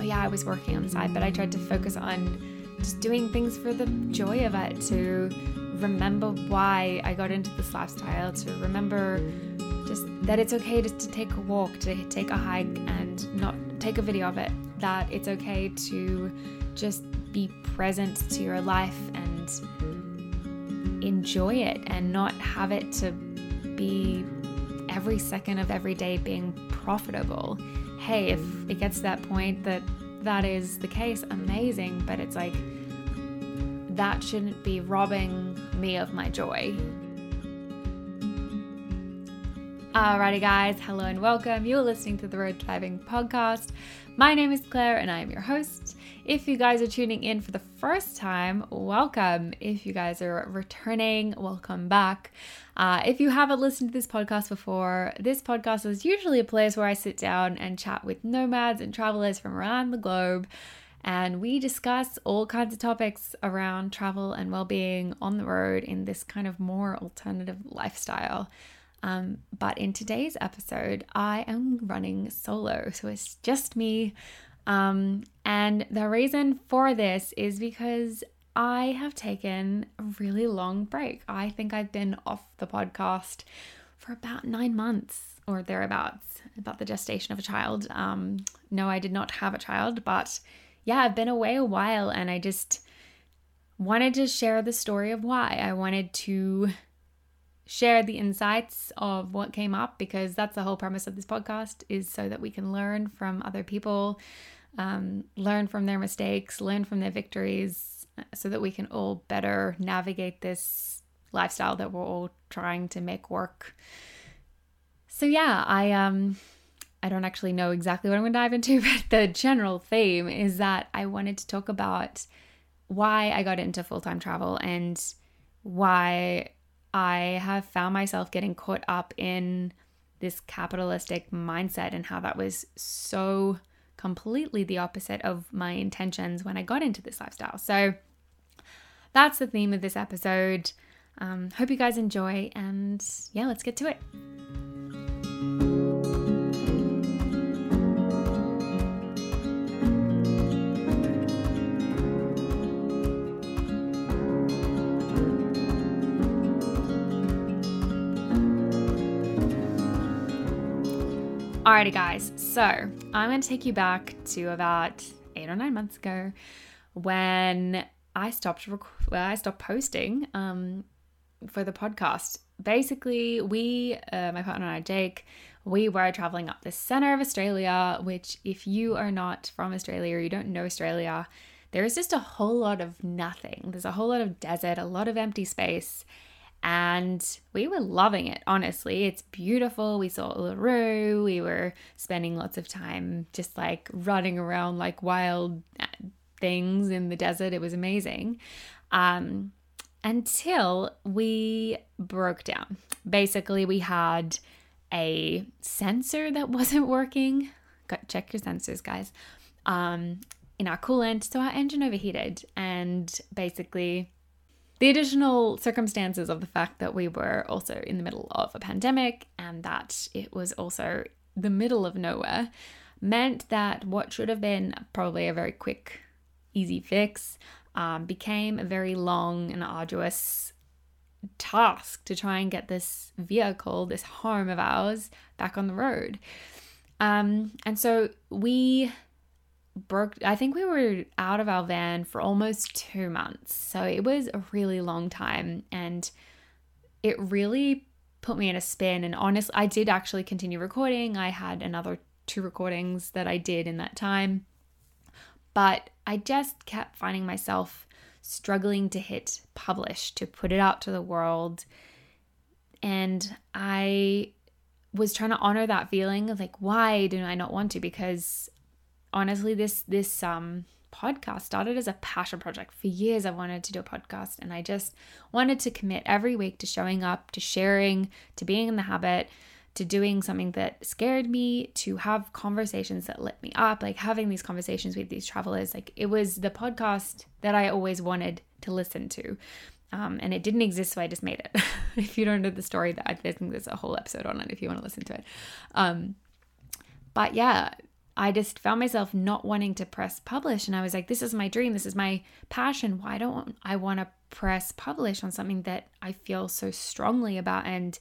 oh yeah, I was working on the side, but I tried to focus on just doing things for the joy of it, to remember why I got into this lifestyle, to remember just that it's okay just to take a walk, to take a hike and not take a video of it, that it's okay to just be present to your life and enjoy it and not have it to be every second of every day being profitable. Hey, if it gets to that point that that is the case, amazing, but it's like that shouldn't be robbing me of my joy. Alrighty, guys, hello and welcome. You're listening to the Road Thriving podcast. My name is Claire and I am your host. If you guys are tuning in for the first time, welcome. If you guys are returning, welcome back. Uh, if you haven't listened to this podcast before, this podcast is usually a place where I sit down and chat with nomads and travelers from around the globe. And we discuss all kinds of topics around travel and well being on the road in this kind of more alternative lifestyle. Um, but in today's episode, I am running solo. So it's just me. Um, and the reason for this is because I have taken a really long break. I think I've been off the podcast for about nine months or thereabouts, about the gestation of a child. Um, no, I did not have a child, but yeah, I've been away a while and I just wanted to share the story of why. I wanted to share the insights of what came up because that's the whole premise of this podcast is so that we can learn from other people um, learn from their mistakes learn from their victories so that we can all better navigate this lifestyle that we're all trying to make work. So yeah i um i don't actually know exactly what i'm going to dive into but the general theme is that i wanted to talk about why i got into full-time travel and why I have found myself getting caught up in this capitalistic mindset and how that was so completely the opposite of my intentions when I got into this lifestyle. So that's the theme of this episode. Um, hope you guys enjoy, and yeah, let's get to it. Alrighty, guys. So I'm going to take you back to about eight or nine months ago when I stopped. Rec- well, I stopped posting um, for the podcast. Basically, we, uh, my partner and I, Jake, we were traveling up the center of Australia. Which, if you are not from Australia or you don't know Australia, there is just a whole lot of nothing. There's a whole lot of desert, a lot of empty space and we were loving it honestly. It's beautiful. We saw uluru we were spending lots of time just like running around like wild uh, things in the desert. It was amazing. Um, until we broke down. Basically we had a sensor that wasn't working. Got check your sensors guys. Um, in our coolant. So our engine overheated and basically the additional circumstances of the fact that we were also in the middle of a pandemic and that it was also the middle of nowhere meant that what should have been probably a very quick, easy fix um, became a very long and arduous task to try and get this vehicle, this home of ours, back on the road. Um, and so we broke I think we were out of our van for almost 2 months. So it was a really long time and it really put me in a spin and honestly I did actually continue recording. I had another two recordings that I did in that time. But I just kept finding myself struggling to hit publish, to put it out to the world. And I was trying to honor that feeling of like, why do I not want to? Because honestly this this um podcast started as a passion project. For years I wanted to do a podcast and I just wanted to commit every week to showing up, to sharing, to being in the habit, to doing something that scared me, to have conversations that lit me up, like having these conversations with these travelers. Like it was the podcast that I always wanted to listen to. Um, and it didn't exist, so I just made it. if you don't know the story, that I think there's a whole episode on it if you want to listen to it. Um, but yeah, I just found myself not wanting to press publish. And I was like, this is my dream. This is my passion. Why don't I want to press publish on something that I feel so strongly about and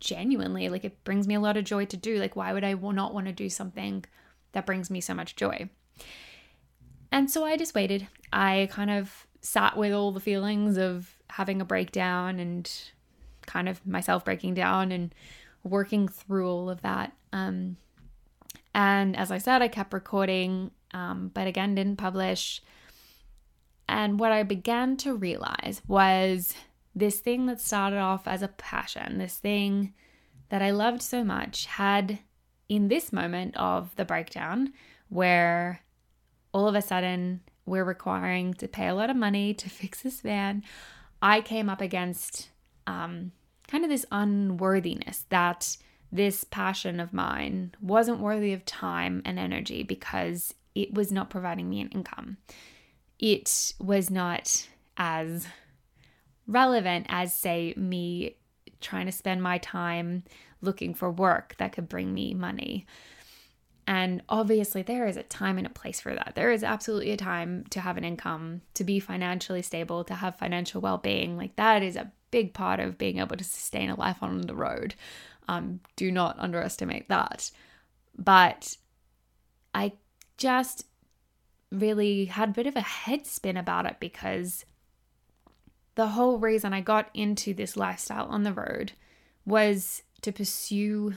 genuinely like it brings me a lot of joy to do? Like, why would I not want to do something that brings me so much joy? And so I just waited. I kind of sat with all the feelings of having a breakdown and kind of myself breaking down and working through all of that. Um, and as I said, I kept recording, um, but again, didn't publish. And what I began to realize was this thing that started off as a passion, this thing that I loved so much, had in this moment of the breakdown where all of a sudden we're requiring to pay a lot of money to fix this van, I came up against um, kind of this unworthiness that this passion of mine wasn't worthy of time and energy because it was not providing me an income. It was not as relevant as, say, me trying to spend my time looking for work that could bring me money. And obviously, there is a time and a place for that. There is absolutely a time to have an income, to be financially stable, to have financial well being. Like, that is a big part of being able to sustain a life on the road. Um, do not underestimate that. But I just really had a bit of a head spin about it because the whole reason I got into this lifestyle on the road was to pursue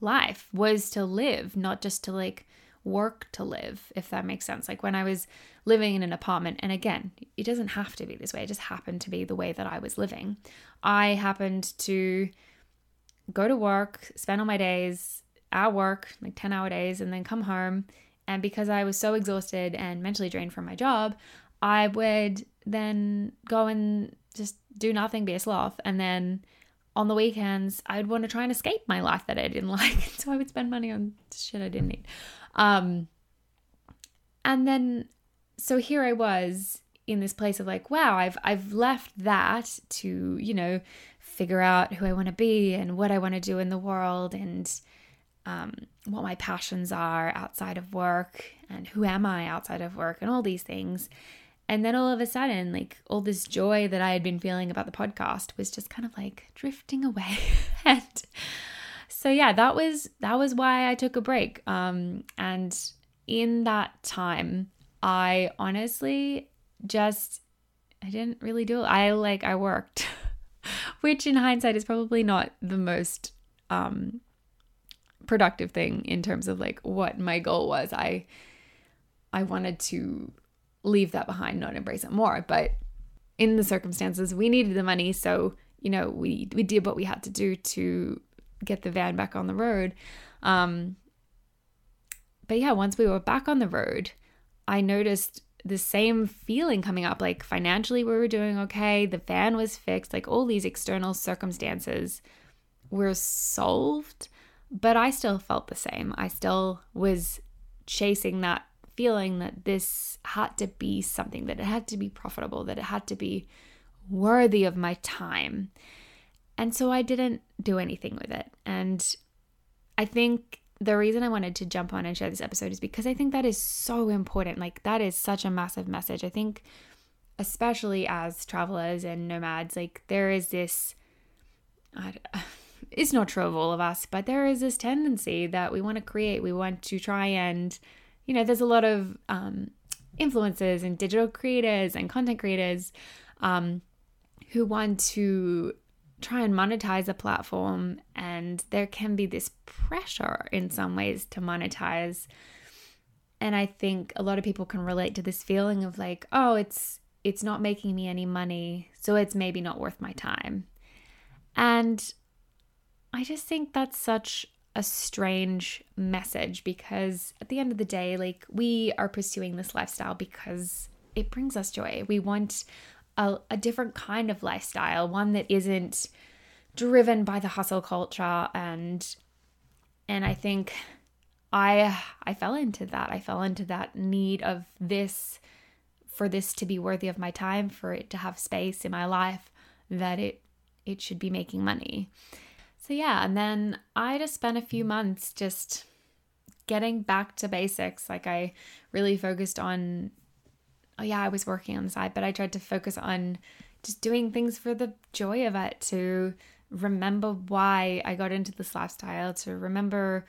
life was to live, not just to like work to live, if that makes sense. Like when I was living in an apartment, and again, it doesn't have to be this way, it just happened to be the way that I was living. I happened to go to work, spend all my days at work, like 10 hour days, and then come home. And because I was so exhausted and mentally drained from my job, I would then go and just do nothing, be a sloth, and then on the weekends, I'd want to try and escape my life that I didn't like. So I would spend money on shit I didn't need. Um, and then, so here I was in this place of like, wow, I've I've left that to you know figure out who I want to be and what I want to do in the world and um, what my passions are outside of work and who am I outside of work and all these things. And then all of a sudden, like all this joy that I had been feeling about the podcast was just kind of like drifting away. and so yeah, that was that was why I took a break. Um and in that time, I honestly just I didn't really do it. I like I worked, which in hindsight is probably not the most um productive thing in terms of like what my goal was. I I wanted to leave that behind, not embrace it more. But in the circumstances, we needed the money, so you know we we did what we had to do to get the van back on the road. Um, but yeah, once we were back on the road, I noticed the same feeling coming up. Like financially, we were doing okay. The van was fixed. Like all these external circumstances were solved, but I still felt the same. I still was chasing that feeling that this had to be something, that it had to be profitable, that it had to be worthy of my time. And so I didn't do anything with it. And I think the reason I wanted to jump on and share this episode is because I think that is so important. Like, that is such a massive message. I think, especially as travelers and nomads, like, there is this. it's not true of all of us, but there is this tendency that we want to create. We want to try and you know, there's a lot of um, influencers and digital creators and content creators um, who want to try and monetize a platform, and there can be this pressure in some ways to monetize. And I think a lot of people can relate to this feeling of like, oh, it's it's not making me any money, so it's maybe not worth my time. And I just think that's such a strange message because at the end of the day, like we are pursuing this lifestyle because it brings us joy. We want a, a different kind of lifestyle, one that isn't driven by the hustle culture and and I think I I fell into that. I fell into that need of this for this to be worthy of my time, for it to have space in my life that it it should be making money. So, yeah, and then I just spent a few months just getting back to basics. Like I really focused on Oh, yeah, I was working on the side, but I tried to focus on just doing things for the joy of it, to remember why I got into this lifestyle, to remember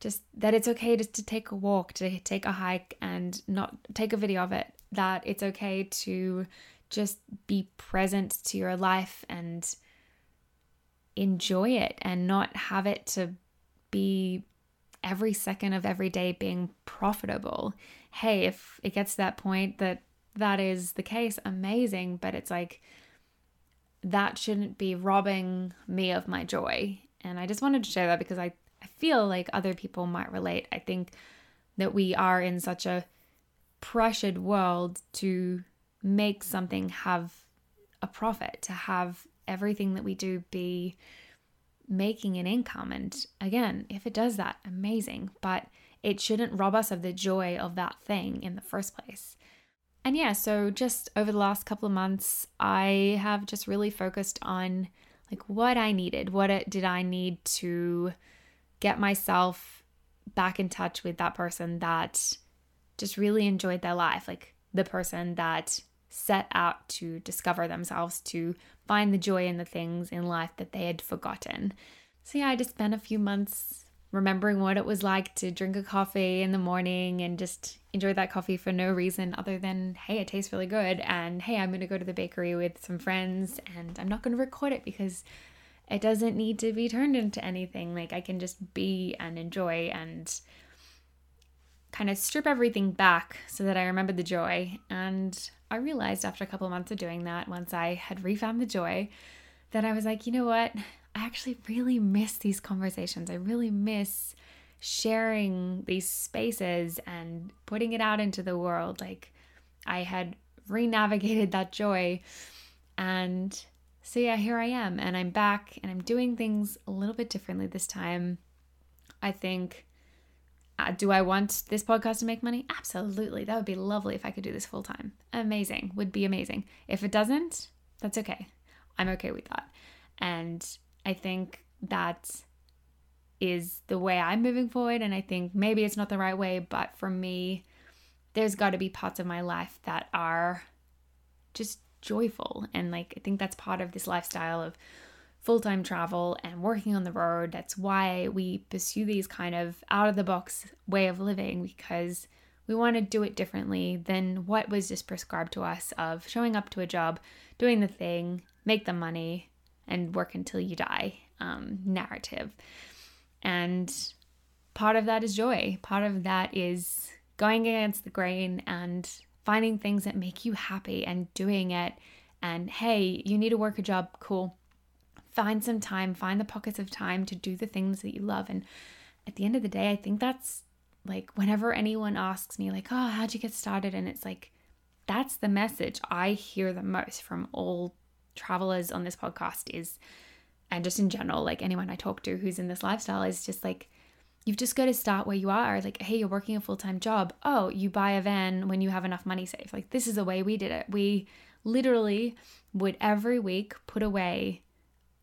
just that it's okay just to take a walk, to take a hike and not take a video of it, that it's okay to just be present to your life and enjoy it and not have it to be every second of every day being profitable. Hey, if it gets to that point that that is the case, amazing, but it's like that shouldn't be robbing me of my joy. And I just wanted to share that because I, I feel like other people might relate. I think that we are in such a pressured world to make something have a profit, to have everything that we do be making an income. And again, if it does that, amazing. But it shouldn't rob us of the joy of that thing in the first place. And yeah, so just over the last couple of months, I have just really focused on like what I needed. What it, did I need to get myself back in touch with that person that just really enjoyed their life, like the person that set out to discover themselves, to find the joy in the things in life that they had forgotten. So, yeah, I just spent a few months remembering what it was like to drink a coffee in the morning and just enjoy that coffee for no reason other than, hey, it tastes really good. And hey, I'm going to go to the bakery with some friends and I'm not going to record it because it doesn't need to be turned into anything. Like, I can just be and enjoy and kind of strip everything back so that I remember the joy. And I realized after a couple of months of doing that, once I had refound the joy, that I was like, you know what? I actually really miss these conversations. I really miss sharing these spaces and putting it out into the world. Like I had re-navigated that joy. And so yeah, here I am and I'm back and I'm doing things a little bit differently this time. I think uh, do I want this podcast to make money? Absolutely. That would be lovely if I could do this full time. Amazing. Would be amazing. If it doesn't, that's okay. I'm okay with that. And I think that is the way I'm moving forward. And I think maybe it's not the right way, but for me, there's got to be parts of my life that are just joyful. And like, I think that's part of this lifestyle of full time travel and working on the road. That's why we pursue these kind of out of the box way of living because we want to do it differently than what was just prescribed to us of showing up to a job, doing the thing, make the money, and work until you die um, narrative. And part of that is joy. Part of that is going against the grain and finding things that make you happy and doing it. And hey, you need to work a job, cool. Find some time, find the pockets of time to do the things that you love. And at the end of the day, I think that's like whenever anyone asks me, like, oh, how'd you get started? And it's like, that's the message I hear the most from all travelers on this podcast is, and just in general, like anyone I talk to who's in this lifestyle is just like, you've just got to start where you are. Like, hey, you're working a full time job. Oh, you buy a van when you have enough money saved. Like, this is the way we did it. We literally would every week put away,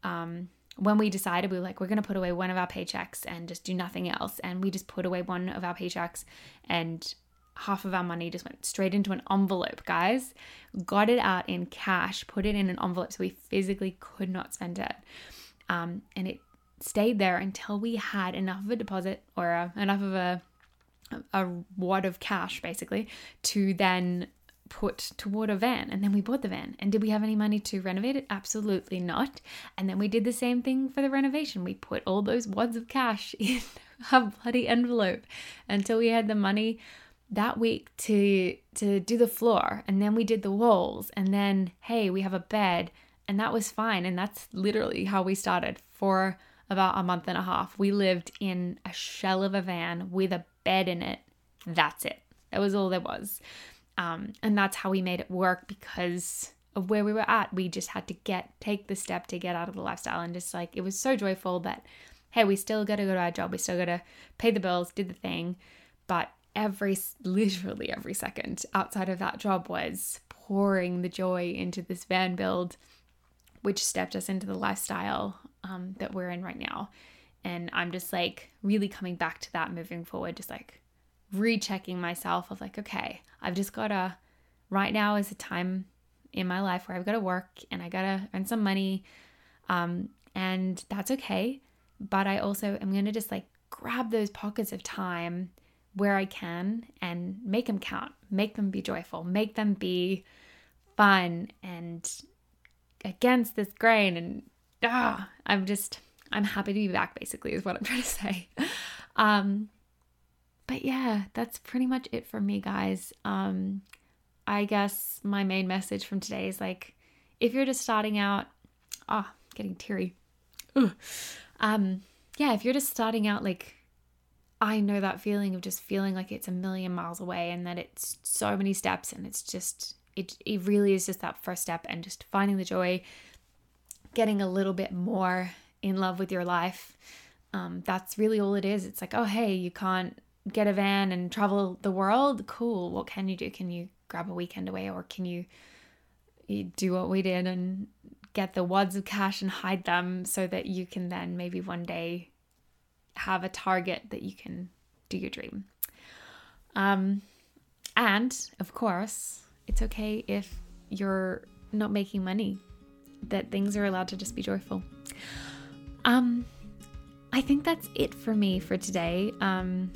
um, when we decided we were like, we're going to put away one of our paychecks and just do nothing else. And we just put away one of our paychecks and half of our money just went straight into an envelope, guys. Got it out in cash, put it in an envelope so we physically could not spend it. Um, and it stayed there until we had enough of a deposit or a, enough of a a wad of cash basically to then put toward a van and then we bought the van. And did we have any money to renovate it? Absolutely not. And then we did the same thing for the renovation. We put all those wads of cash in a bloody envelope until we had the money that week to to do the floor. And then we did the walls. And then hey we have a bed. And that was fine. And that's literally how we started for about a month and a half. We lived in a shell of a van with a bed in it. That's it. That was all there was um, and that's how we made it work because of where we were at. We just had to get take the step to get out of the lifestyle and just like it was so joyful that hey we still got to go to our job. We still got to pay the bills did the thing. But every, literally every second outside of that job was pouring the joy into this van build, which stepped us into the lifestyle um, that we're in right now. And I'm just like really coming back to that moving forward, just like rechecking myself of like, okay, I've just got to, right now is a time in my life where I've got to work and I got to earn some money. Um, and that's okay. But I also am going to just like grab those pockets of time where I can and make them count, make them be joyful, make them be fun and against this grain. And ah, I'm just, I'm happy to be back, basically, is what I'm trying to say. Um, but yeah, that's pretty much it for me, guys. Um, I guess my main message from today is like, if you're just starting out, ah, oh, getting teary. Ugh. Um, yeah, if you're just starting out, like, I know that feeling of just feeling like it's a million miles away and that it's so many steps and it's just it it really is just that first step and just finding the joy, getting a little bit more in love with your life. Um, that's really all it is. It's like, oh hey, you can't get a van and travel the world. Cool. What can you do? Can you grab a weekend away or can you, you do what we did and get the wads of cash and hide them so that you can then maybe one day have a target that you can do your dream. Um, and of course, it's okay if you're not making money, that things are allowed to just be joyful. Um, I think that's it for me for today. Um,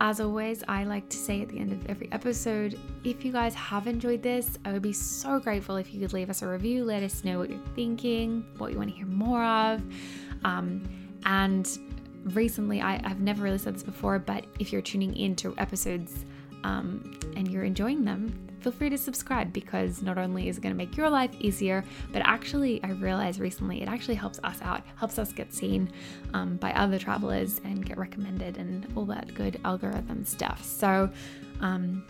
as always, I like to say at the end of every episode if you guys have enjoyed this, I would be so grateful if you could leave us a review, let us know what you're thinking, what you want to hear more of. Um, and recently, I, have never really said this before, but if you're tuning into episodes um, and you're enjoying them, feel free to subscribe because not only is it going to make your life easier, but actually, I realized recently it actually helps us out, helps us get seen um, by other travelers and get recommended and all that good algorithm stuff. So, um,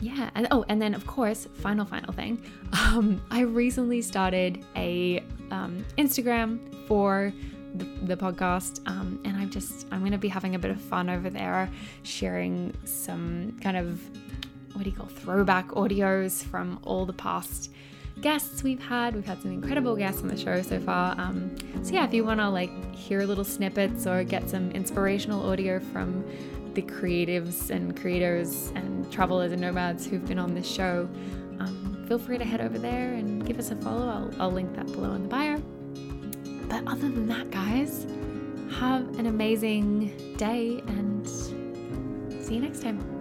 yeah, and oh, and then of course, final final thing, um, I recently started a um, Instagram for the, podcast. Um, and I'm just, I'm going to be having a bit of fun over there, sharing some kind of, what do you call, throwback audios from all the past guests we've had. We've had some incredible guests on the show so far. Um, so yeah, if you want to like hear little snippets or get some inspirational audio from the creatives and creators and travelers and nomads who've been on this show, um, feel free to head over there and give us a follow. I'll, I'll link that below in the bio. But other than that, guys, have an amazing day and see you next time.